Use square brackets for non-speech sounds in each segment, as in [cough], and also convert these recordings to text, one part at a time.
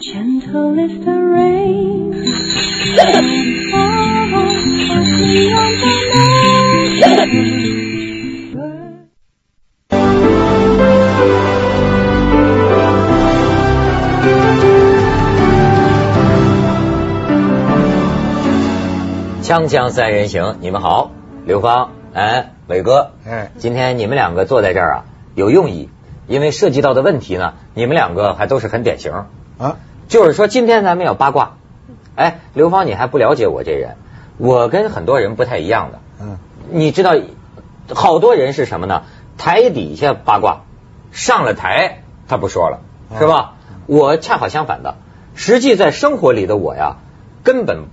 Gentle is the rain. 锵锵三人行，你们好，刘芳，哎，伟哥，哎，今天你们两个坐在这儿啊，有用意，因为涉及到的问题呢，你们两个还都是很典型。啊，就是说，今天咱们要八卦。哎，刘芳，你还不了解我这人，我跟很多人不太一样的。嗯，你知道，好多人是什么呢？台底下八卦，上了台他不说了，是吧？我恰好相反的，实际在生活里的我呀，根本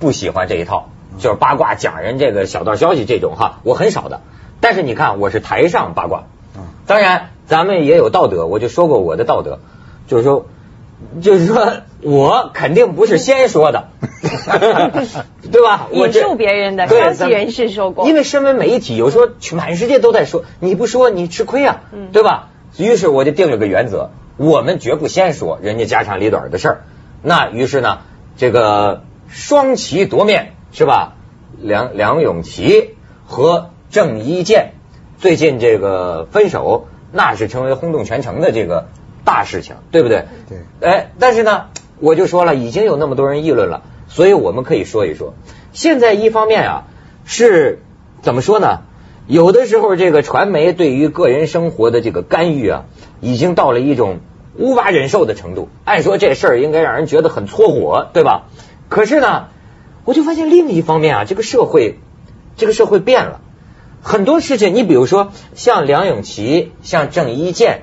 不喜欢这一套，就是八卦讲人这个小道消息这种哈，我很少的。但是你看，我是台上八卦，嗯当然咱们也有道德，我就说过我的道德，就是说，就是说我肯定不是先说的，[laughs] 对吧？我这引述别人的消息人士说过因为身为媒体，有时候全满世界都在说，你不说你吃亏啊，嗯对吧？于是我就定了个原则，我们绝不先说人家家长里短的事儿。那于是呢，这个双旗夺面是吧？梁梁咏琪和郑伊健最近这个分手，那是成为轰动全城的这个大事情，对不对？对。哎，但是呢，我就说了，已经有那么多人议论了，所以我们可以说一说。现在一方面啊，是怎么说呢？有的时候这个传媒对于个人生活的这个干预啊，已经到了一种无法忍受的程度。按说这事儿应该让人觉得很搓火，对吧？可是呢，我就发现另一方面啊，这个社会，这个社会变了。很多事情，你比如说像梁咏琪、像郑伊健，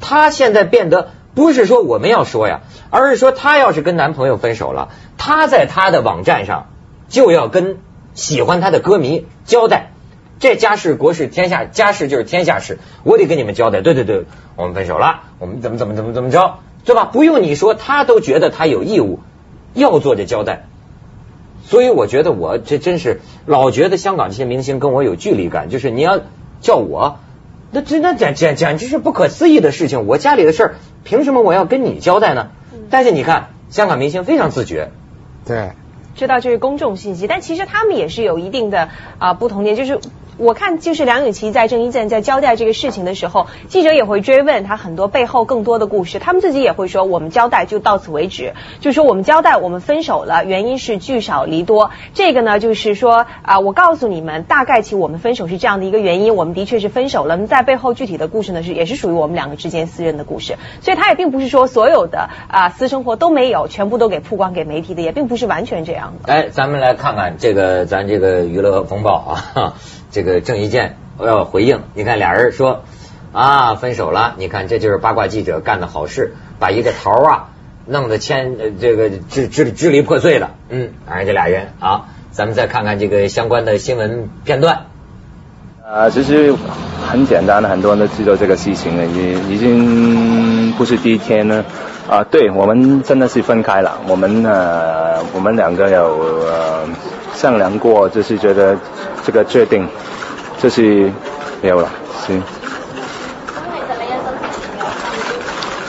她现在变得不是说我们要说呀，而是说她要是跟男朋友分手了，她在她的网站上就要跟喜欢她的歌迷交代，这家事国事天下，家事就是天下事，我得跟你们交代。对对对，我们分手了，我们怎么怎么怎么怎么着，对吧？不用你说，她都觉得她有义务要做这交代。所以我觉得我这真是老觉得香港这些明星跟我有距离感，就是你要叫我，那真那简简简直是不可思议的事情。我家里的事儿，凭什么我要跟你交代呢？但是你看，香港明星非常自觉，对，知道这是公众信息，但其实他们也是有一定的啊、不同点，就是。我看，就是梁咏琪在郑伊健在交代这个事情的时候，记者也会追问他很多背后更多的故事。他们自己也会说，我们交代就到此为止，就说我们交代我们分手了，原因是聚少离多。这个呢，就是说啊、我告诉你们，大概其我们分手是这样的一个原因，我们的确是分手了。那在背后具体的故事呢，是也是属于我们两个之间私人的故事。所以他也并不是说所有的啊、私生活都没有，全部都给曝光给媒体的，也并不是完全这样的。哎，咱们来看看这个咱这个娱乐风暴啊，这个郑伊健要回应，你看俩人说啊分手了，你看这就是八卦记者干的好事，把一个桃啊弄得千这个支支支离破碎的，嗯，反正这俩人啊，咱们再看看这个相关的新闻片段。呃，其实很简单的，很多人都知道这个事情了，已已经不是第一天了。啊、对我们真的是分开了，我们呃，我们两个有商量过，就是觉得这个决定就是没有了，行。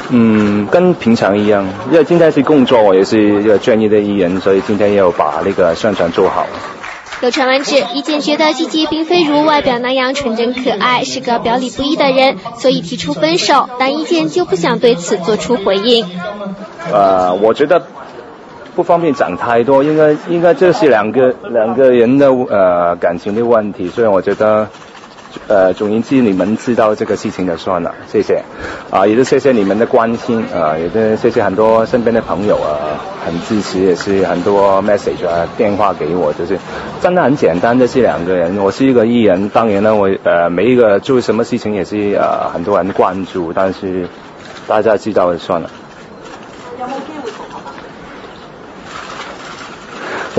嗯，跟平常一样，因为今天是工作，我也是一个专业的艺人，所以今天要把那个宣传做好。有传闻指，一健觉得季季并非如外表那样纯真可爱，是个表里不一的人，所以提出分手。但一健就不想对此做出回应。呃，我觉得不方便讲太多，应该应该这是两个两个人的呃感情的问题，所以我觉得呃总言之，你们知道这个事情就算了，谢谢。啊、也是谢谢你们的关心，啊、也是谢谢很多身边的朋友啊、很支持，也是很多 message 啊电话给我，就是真的很简单，这是两个人，我是一个艺人，当然呢，我呃每一个做什么事情也是呃很多人关注，但是大家知道就算了。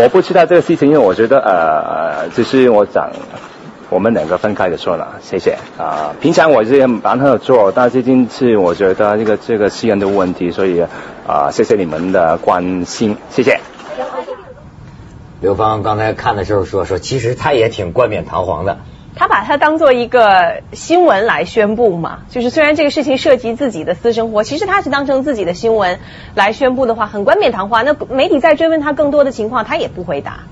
我不知道这个事情，因为我觉得呃，就是我讲我们两个分开的说了，谢谢啊、平常我是蛮好做，但是今次我觉得这个这个私人的问题，所以啊、谢谢你们的关心，谢谢。刘芳刚才看的时候说说，其实他也挺冠冕堂皇的，他把它当做一个新闻来宣布嘛，就是虽然这个事情涉及自己的私生活，其实他是当成自己的新闻来宣布的话，很冠冕堂皇。那媒体在追问他更多的情况，他也不回答。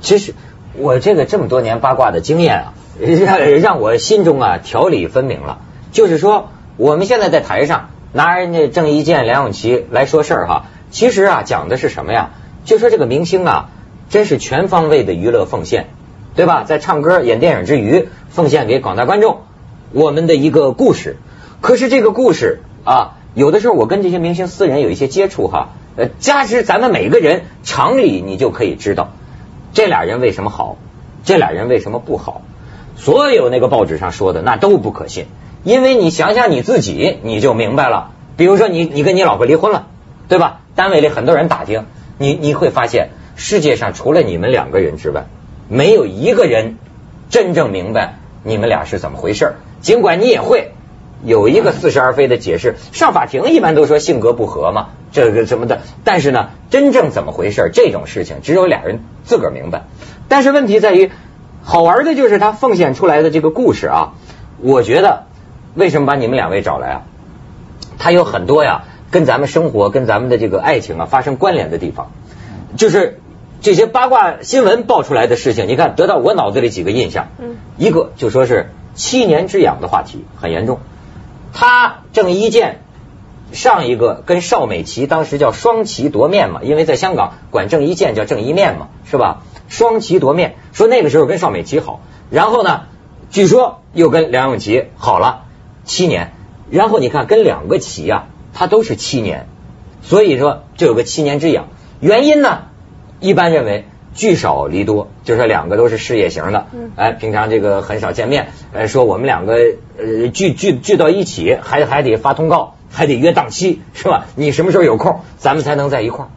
其实我这个这么多年八卦的经验啊，让让我心中啊条理分明了。就是说，我们现在在台上拿人家郑伊健、梁咏琪来说事儿哈，其实啊讲的是什么呀？就说这个明星啊，真是全方位的娱乐奉献。对吧？在唱歌、演电影之余，奉献给广大观众我们的一个故事。可是这个故事啊，有的时候我跟这些明星私人有一些接触哈，呃，加之咱们每个人常理，你就可以知道这俩人为什么好，这俩人为什么不好。所有那个报纸上说的那都不可信，因为你想想你自己，你就明白了。比如说你你跟你老婆离婚了，对吧？单位里很多人打听，你你会发现世界上除了你们两个人之外。没有一个人真正明白你们俩是怎么回事尽管你也会有一个似是而非的解释，上法庭一般都说性格不合嘛，这个什么的。但是呢，真正怎么回事这种事情只有俩人自个儿明白。但是问题在于，好玩的就是他奉献出来的这个故事啊。我觉得为什么把你们两位找来啊？他有很多呀，跟咱们生活、跟咱们的这个爱情啊发生关联的地方，就是。这些八卦新闻爆出来的事情，你看得到我脑子里几个印象，嗯，一个就说是七年之痒的话题很严重，他郑伊健上一个跟邵美琪当时叫双旗夺面嘛，因为在香港管郑伊健叫郑伊面嘛，是吧？双旗夺面，说那个时候跟邵美琪好，然后呢，据说又跟梁咏琪好了七年，然后你看跟两个旗啊，他都是七年，所以说就有个七年之痒，原因呢？一般认为聚少离多，就是说两个都是事业型的，哎，平常这个很少见面，哎，说我们两个呃聚聚聚到一起，还还得发通告，还得约档期，是吧？你什么时候有空，咱们才能在一块儿。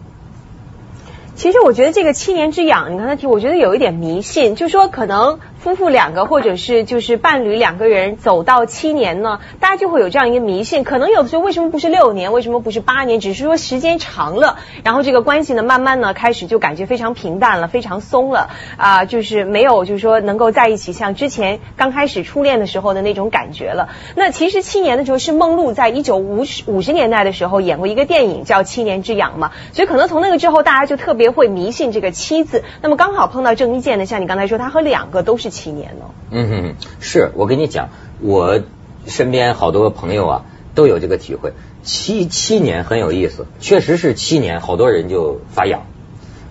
其实我觉得这个七年之痒，你刚才提，我觉得有一点迷信，就说可能。夫妇两个，或者是就是伴侣两个人走到七年呢，大家就会有这样一个迷信。可能有的时候为什么不是六年，为什么不是八年？只是说时间长了，然后这个关系呢，慢慢呢开始就感觉非常平淡了，非常松了啊，就是没有就是说能够在一起像之前刚开始初恋的时候的那种感觉了。那其实七年的时候是梦露在一九五十五十年代的时候演过一个电影叫《七年之痒》嘛，所以可能从那个之后大家就特别会迷信这个七字。那么刚好碰到郑伊健呢，像你刚才说，他和两个都是。七年呢，嗯哼，是我跟你讲，我身边好多朋友啊都有这个体会，七七年很有意思，确实是七年，好多人就发痒，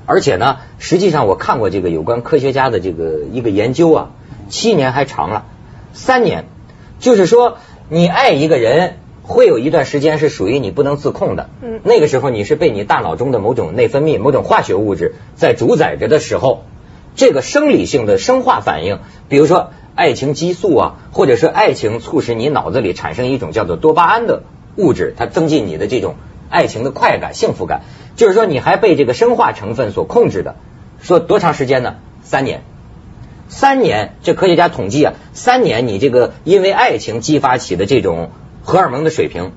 而且呢，实际上我看过这个有关科学家的这个一个研究啊，七年还长了，三年，就是说你爱一个人，会有一段时间是属于你不能自控的，嗯，那个时候你是被你大脑中的某种内分泌、某种化学物质在主宰着的时候。这个生理性的生化反应，比如说爱情激素啊，或者是爱情促使你脑子里产生一种叫做多巴胺的物质，它增进你的这种爱情的快感、幸福感。就是说，你还被这个生化成分所控制的。说多长时间呢？三年，三年。这科学家统计啊，三年你这个因为爱情激发起的这种荷尔蒙的水平，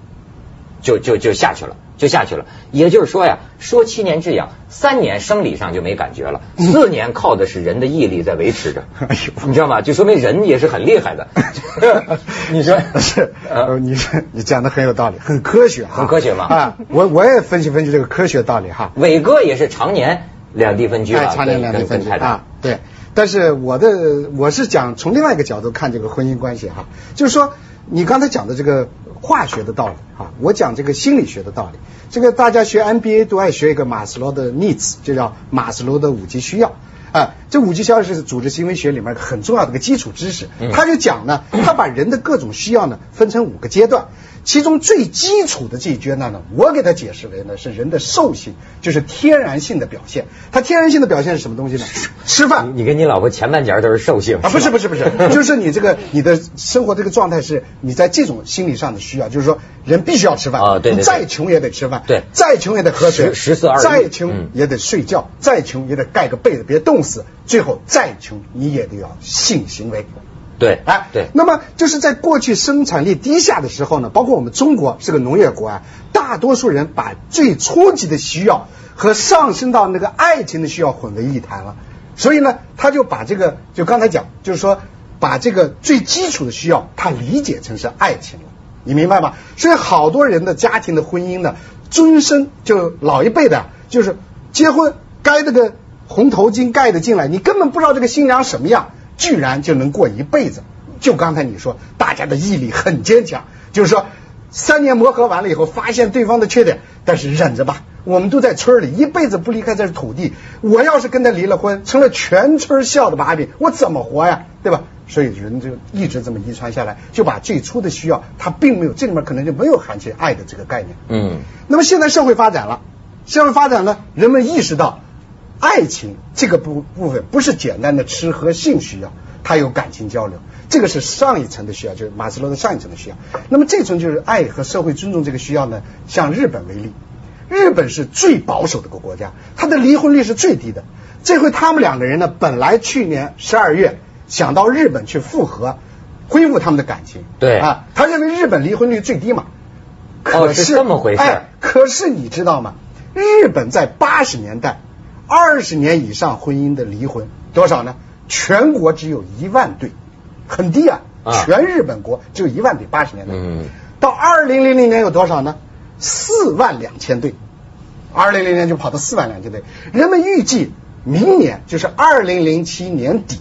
就就就下去了。就下去了，也就是说呀，说七年之痒，三年生理上就没感觉了，四年靠的是人的毅力在维持着，[laughs] 哎呦你知道吗？就说明人也是很厉害的。[laughs] 你说 [laughs] 是？呃，你说你讲的很有道理，很科学，很科学嘛。啊，我我也分析分析这个科学道理哈。伟哥也是常年两地分居啊，常年两地分居啊，对。但是我的我是讲从另外一个角度看这个婚姻关系哈，就是说你刚才讲的这个。化学的道理啊，我讲这个心理学的道理。这个大家学 MBA 都爱学一个马斯洛的 needs，就叫马斯洛的五级需要啊。这五级需要是组织行为学里面很重要的一个基础知识。他就讲呢，他把人的各种需要呢分成五个阶段。其中最基础的这一阶段呢，我给它解释为呢是人的兽性，就是天然性的表现。它天然性的表现是什么东西呢？[laughs] 吃饭。你跟你老婆前半截都是兽性啊？不是不是不是，[laughs] 就是你这个你的生活这个状态是你在这种心理上的需要，就是说人必须要吃饭啊，对，你再穷也得吃饭，对，再穷也得喝水，十四二，再穷也得睡觉，再穷也得盖个被子别冻死，最后再穷你也得要性行为。对，哎，对，那么就是在过去生产力低下的时候呢，包括我们中国是个农业国啊，大多数人把最初级的需要和上升到那个爱情的需要混为一谈了，所以呢，他就把这个就刚才讲，就是说把这个最基础的需要，他理解成是爱情了，你明白吗？所以好多人的家庭的婚姻呢，终身就老一辈的，就是结婚该那个红头巾盖的进来，你根本不知道这个新娘什么样，居然就能过一辈子。就刚才你说，大家的毅力很坚强，就是说三年磨合完了以后，发现对方的缺点，但是忍着吧。我们都在村里，一辈子不离开这土地。我要是跟他离了婚，成了全村笑的把柄，我怎么活呀？对吧？所以人就一直这么遗传下来，就把最初的需要，他并没有这里面可能就没有含起爱的这个概念。嗯，那么现在社会发展了，社会发展了，人们意识到爱情这个部部分不是简单的吃和性需要，它有感情交流，这个是上一层的需要，就是马斯洛的上一层的需要。那么这层就是爱和社会尊重这个需要呢，像日本为例。日本是最保守的一个国家，它的离婚率是最低的。这回他们两个人呢，本来去年十二月想到日本去复合，恢复他们的感情。对啊，他认为日本离婚率最低嘛。哦，是这么回事。哎，可是你知道吗？日本在八十年代，二十年以上婚姻的离婚多少呢？全国只有一万对，很低啊。啊全日本国只有一万对，八十年代。嗯。到二零零零年有多少呢？四万两千对，二零零年就跑到四万两千对。人们预计明年就是二零零七年底，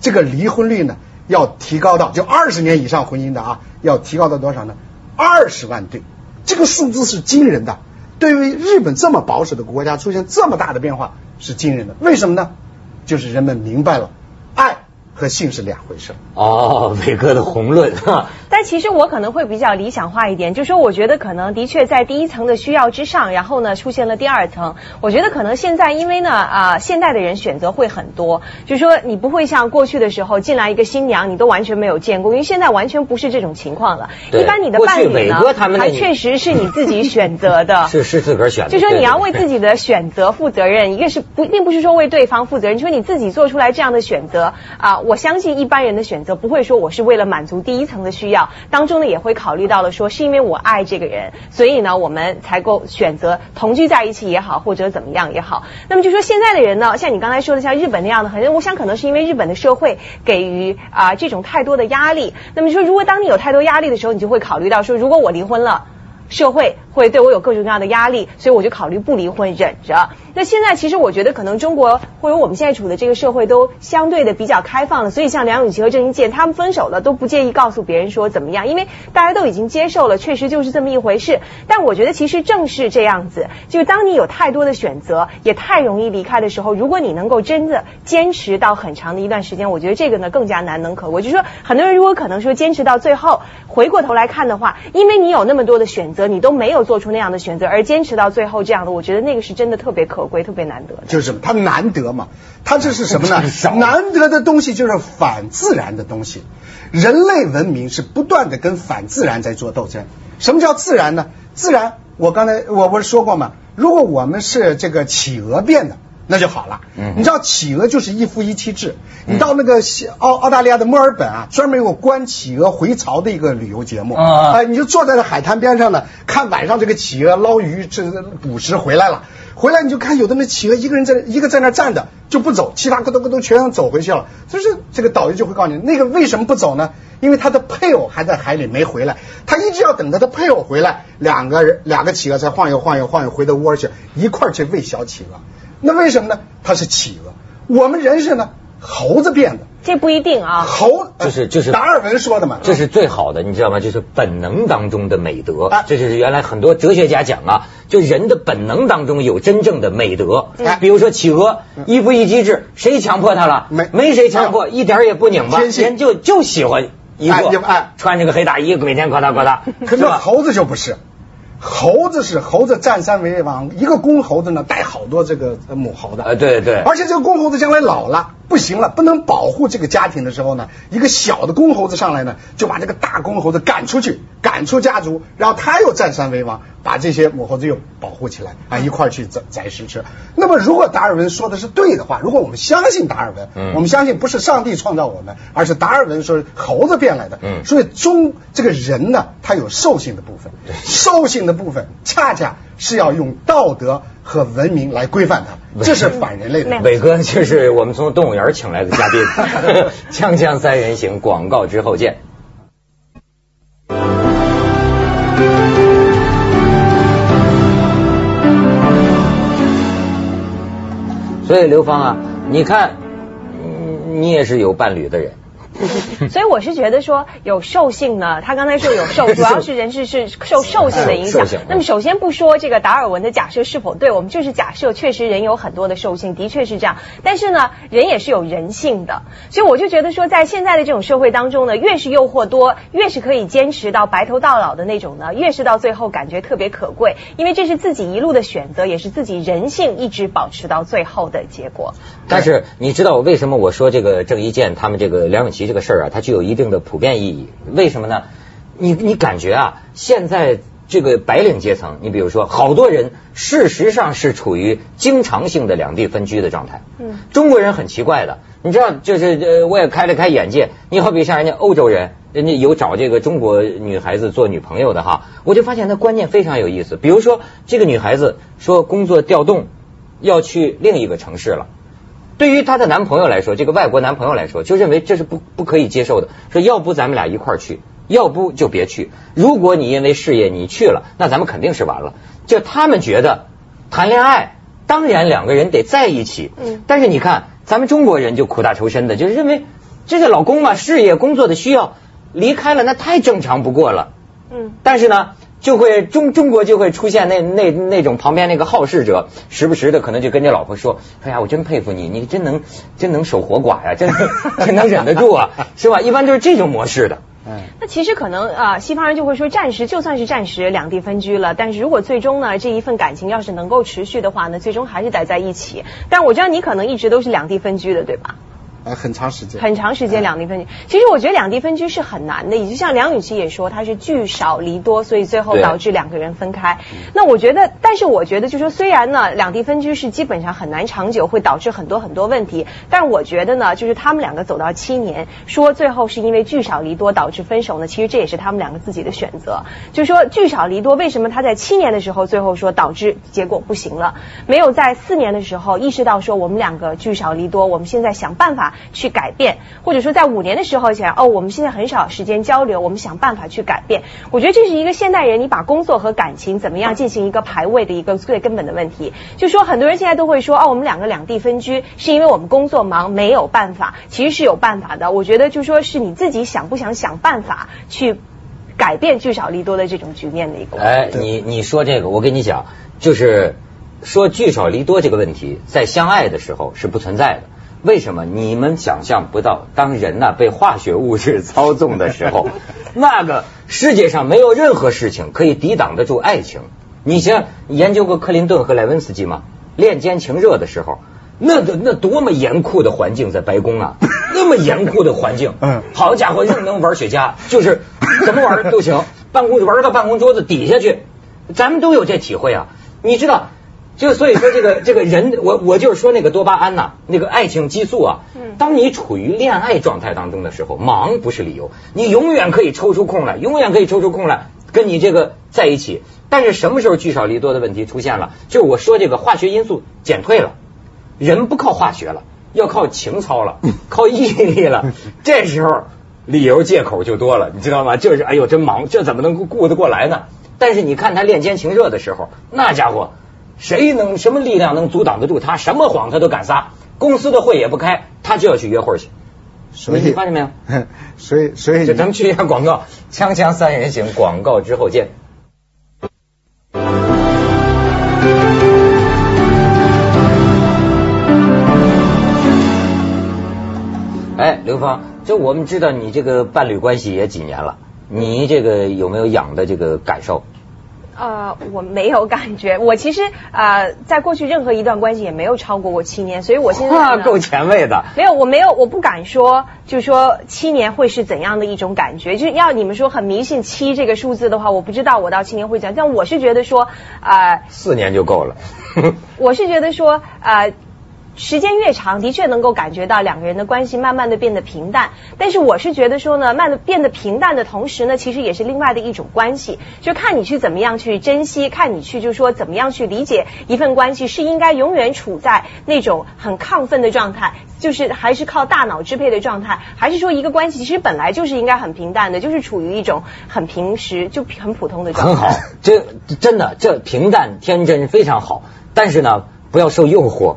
这个离婚率呢要提高到就二十年以上婚姻的啊，要提高到多少呢？二十万对，这个数字是惊人的。对于日本这么保守的国家出现这么大的变化是惊人的，为什么呢？就是人们明白了，爱和性是两回事。哦，伟哥的宏论哈。但其实我可能会比较理想化一点，就说我觉得可能的确在第一层的需要之上，然后呢出现了第二层。我觉得可能现在因为呢啊、现代的人选择会很多，就是说你不会像过去的时候进来一个新娘你都完全没有见过，因为现在完全不是这种情况了。一般你的伴侣呢还确实是你自己 [laughs] 选择的。是是自个儿选的。就说你要为自己的选择负责任，一个是不并不是说为对方负责任，就说你自己做出来这样的选择啊、我相信一般人的选择不会说我是为了满足第一层的需要，当中呢也会考虑到了说是因为我爱这个人，所以呢我们才够选择同居在一起也好，或者怎么样也好。那么就说现在的人呢，像你刚才说的像日本那样的，很我想可能是因为日本的社会给予啊、这种太多的压力。那么就说如果当你有太多压力的时候，你就会考虑到说，如果我离婚了。社会会对我有各种各样的压力，所以我就考虑不离婚，忍着。那现在其实我觉得可能中国或者我们现在处的这个社会都相对的比较开放了，所以像梁咏琪和郑伊健他们分手了都不介意告诉别人说怎么样，因为大家都已经接受了，确实就是这么一回事。但我觉得其实正是这样子，就当你有太多的选择，也太容易离开的时候，如果你能够真的坚持到很长的一段时间，我觉得这个呢更加难能可贵。就是说，很多人如果可能说坚持到最后，回过头来看的话，因为你有那么多的选择，你都没有做出那样的选择，而坚持到最后这样的，我觉得那个是真的特别可贵、特别难得。就是什么？它难得嘛，它这是什么呢？[laughs] 难得的东西就是反自然的东西。人类文明是不断的跟反自然在做斗争。什么叫自然呢？自然，我刚才我不是说过吗？如果我们是这个企鹅变的。那就好了，嗯你知道企鹅就是一夫一妻制。你到那个西澳澳大利亚的墨尔本啊，专门有个观企鹅回巢的一个旅游节目啊哎，你就坐在那海滩边上呢，看晚上这个企鹅捞鱼、这捕食回来了，回来你就看有的那企鹅一个人在一个在那站着就不走，其他咯噔咯噔全走回去了。就是这个导游就会告诉你，那个为什么不走呢？因为他的配偶还在海里没回来，他一直要等他的配偶回来，两个人两个企鹅才晃悠晃悠晃悠回到窝去，一块儿去喂小企鹅。那为什么呢？它是企鹅，我们人是呢猴子变的。这不一定啊。猴就是就是达尔文说的嘛，这是最好的，你知道吗？就是本能当中的美德啊，这就是原来很多哲学家讲啊，就人的本能当中有真正的美德嗯。比如说企鹅一夫一妻制，谁强迫他了？没没谁强迫，一点也不拧巴，天性人就就喜欢一哎个哎穿着个黑大衣，每天呱嗒呱嗒，可是吧？是猴子就不是，猴子是猴子占山为王，一个公猴子呢带好多这个呃母猴的，呃，对对，而且这个公猴子将来老了不行了，不能保护这个家庭的时候呢，一个小的公猴子上来呢，就把这个大公猴子赶出去，赶出家族，然后他又占山为王，把这些母猴子又保护起来啊，一块儿去宰宰食吃。那么如果达尔文说的是对的话，如果我们相信达尔文，嗯。我们相信不是上帝创造我们，而是达尔文说猴子变来的，嗯。所以中这个人呢，他有兽性的部分，兽性的部分恰恰是要用道德和文明来规范它，这是反人类的。伟哥就是我们从动物园请来的嘉宾，[laughs] 锵锵三人行，广告之后见。所以刘芳啊，你看，你也是有伴侣的人。[laughs] 所以我是觉得说有兽性呢，他刚才说有兽，主要是人是是受兽性的影响。[laughs] 那么首先不说这个达尔文的假设是否对，我们就是假设确实人有很多的兽性，的确是这样。但是呢，人也是有人性的，所以我就觉得说，在现在的这种社会当中呢，越是诱惑多，越是可以坚持到白头到老的那种呢，越是到最后感觉特别可贵，因为这是自己一路的选择，也是自己人性一直保持到最后的结果。但是你知道为什么我说这个郑伊健他们这个梁咏琪这个事儿啊，它具有一定的普遍意义？为什么呢？你你感觉啊，现在这个白领阶层，你比如说，好多人事实上是处于经常性的两地分居的状态。嗯，中国人很奇怪的，你知道，就是呃，我也开了开眼界。你好比像人家欧洲人，人家有找这个中国女孩子做女朋友的哈，我就发现他观念非常有意思。比如说，这个女孩子说工作调动要去另一个城市了。对于她的男朋友来说，这个外国男朋友来说，就认为这是不不可以接受的。说要不咱们俩一块儿去，要不就别去。如果你因为事业你去了，那咱们肯定是完了。就他们觉得谈恋爱，当然两个人得在一起。嗯。但是你看，咱们中国人就苦大仇深的，就是认为这是老公嘛，事业工作的需要，离开了那太正常不过了。嗯。但是呢。就会中中国就会出现那那那种旁边那个好事者，时不时的可能就跟这老婆说：“哎呀，我真佩服你，你真能真能守活寡呀，真真能忍得住啊，[laughs] 是吧？”一般都是这种模式的。嗯。那其实可能啊，西方人就会说，暂时就算是暂时两地分居了，但是如果最终呢，这一份感情要是能够持续的话呢，最终还是得在一起。但我知道你可能一直都是两地分居的，对吧？呃，很长时间，很长时间两地分居。其实我觉得两地分居是很难的，也就像梁雨琪也说，她是聚少离多，所以最后导致两个人分开。那我觉得，但是我觉得，就说虽然呢，两地分居是基本上很难长久，会导致很多很多问题。但我觉得呢，就是他们两个走到七年，说最后是因为聚少离多导致分手呢，其实这也是他们两个自己的选择。就说聚少离多，为什么他在七年的时候最后说导致结果不行了，没有在四年的时候意识到说我们两个聚少离多，我们现在想办法去改变。或者说，在五年的时候想，哦，我们现在很少时间交流，我们想办法去改变。我觉得这是一个现代人，你把工作和感情怎么样进行一个排位的一个最根本的问题。就说很多人现在都会说，哦，我们两个两地分居，是因为我们工作忙，没有办法。其实是有办法的。我觉得就说是你自己想不想想办法去改变聚少离多的这种局面的一个。哎，你你说这个，我跟你讲，就是说聚少离多这个问题，在相爱的时候是不存在的。为什么你们想象不到？当人呢被化学物质操纵的时候，[laughs] 那个世界上没有任何事情可以抵挡得住爱情。你像研究过克林顿和莱文斯基吗？恋奸情热的时候，那个那多么严酷的环境在白宫啊，[laughs] 那么严酷的环境，嗯，好家伙，任能玩雪茄，就是怎么玩都行，办公玩到办公桌子底下去，咱们都有这体会啊，你知道。就所以说这个这个人，我我就是说那个多巴胺呐，那个爱情激素啊。嗯。当你处于恋爱状态当中的时候，忙不是理由，你永远可以抽出空来，永远可以抽出空来跟你这个在一起。但是什么时候聚少离多的问题出现了？就是我说这个化学因素减退了，人不靠化学了，要靠情操了，[laughs] 靠毅力了。这时候理由借口就多了，你知道吗？就是哎呦真忙，这怎么能顾得过来呢？但是你看他恋奸情热的时候，那家伙。谁能什么力量能阻挡得住他？什么谎他都敢撒，公司的会也不开，他就要去约会去。所以你发现没有？[laughs] 所以所以就咱们去一下广告，锵锵三人行，广告之后见。哎，刘芳，就我们知道你这个伴侣关系也几年了，你这个有没有养的这个感受？呃，我没有感觉。我其实呃，在过去任何一段关系也没有超过过七年，所以我现在够前卫的。没有，我没有，我不敢说，就是说七年会是怎样的一种感觉。就是要你们说很迷信七这个数字的话，我不知道我到七年会怎样。但我是觉得说，呃，四年就够了。[laughs] 我是觉得说，啊。时间越长，的确能够感觉到两个人的关系慢慢的变得平淡。但是我是觉得说呢，慢的变得平淡的同时呢，其实也是另外的一种关系，就看你去怎么样去珍惜，看你去就是说怎么样去理解一份关系，是应该永远处在那种很亢奋的状态，就是还是靠大脑支配的状态，还是说一个关系其实本来就是应该很平淡的，就是处于一种很平时就很普通的状态。很好，这真的这平淡天真非常好，但是呢，不要受诱惑。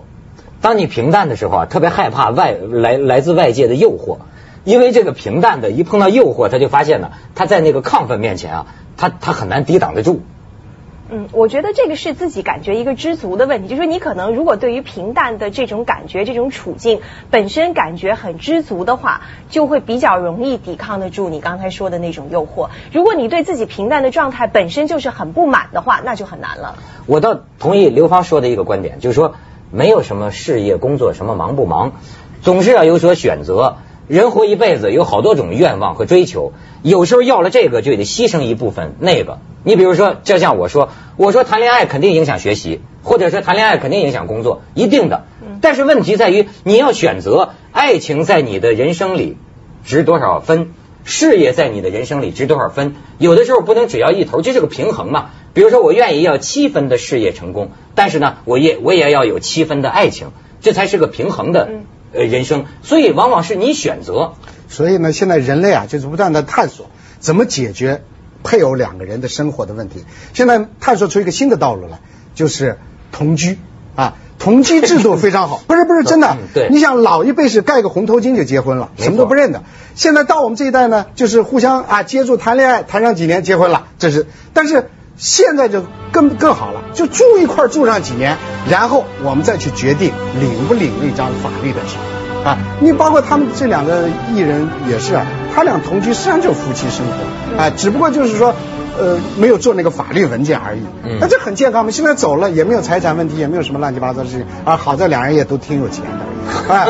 当你平淡的时候啊，特别害怕外来来自外界的诱惑，因为这个平淡的一碰到诱惑，他就发现呢，他在那个亢奋面前啊，他他很难抵挡得住。嗯，我觉得这个是自己感觉一个知足的问题，就是说你可能如果对于平淡的这种感觉、这种处境本身感觉很知足的话，就会比较容易抵抗得住你刚才说的那种诱惑。如果你对自己平淡的状态本身就是很不满的话，那就很难了。我倒同意刘芳说的一个观点，就是说没有什么事业工作什么忙不忙，总是要有所选择。人活一辈子有好多种愿望和追求，有时候要了这个就得牺牲一部分那个。你比如说，就像我说，我说谈恋爱肯定影响学习，或者说谈恋爱肯定影响工作，一定的。但是问题在于你要选择，爱情在你的人生里值多少分，事业在你的人生里值多少分。有的时候不能只要一头，这是个平衡嘛。比如说，我愿意要七分的事业成功，但是呢，我也我也要有七分的爱情，这才是个平衡的呃人生。所以往往是你选择。所以呢，现在人类啊，就是不断的探索怎么解决配偶两个人的生活的问题。现在探索出一个新的道路来，就是同居啊。同居制度非常好，[laughs] 不是不是真的你想老一辈是盖个红头巾就结婚了，什么都不认的。现在到我们这一代呢，就是互相啊接触谈恋爱，谈上几年结婚了，这是。但是现在就更更好了，就住一块儿住上几年，然后我们再去决定领不领那张法律的纸。啊，你包括他们这两个艺人也是啊，他俩同居实际上就是夫妻生活，啊，只不过就是说，呃，没有做那个法律文件而已。嗯那这很健康嘛，现在走了也没有财产问题，也没有什么乱七八糟的事情，啊，好在两人也都挺有钱的，哎。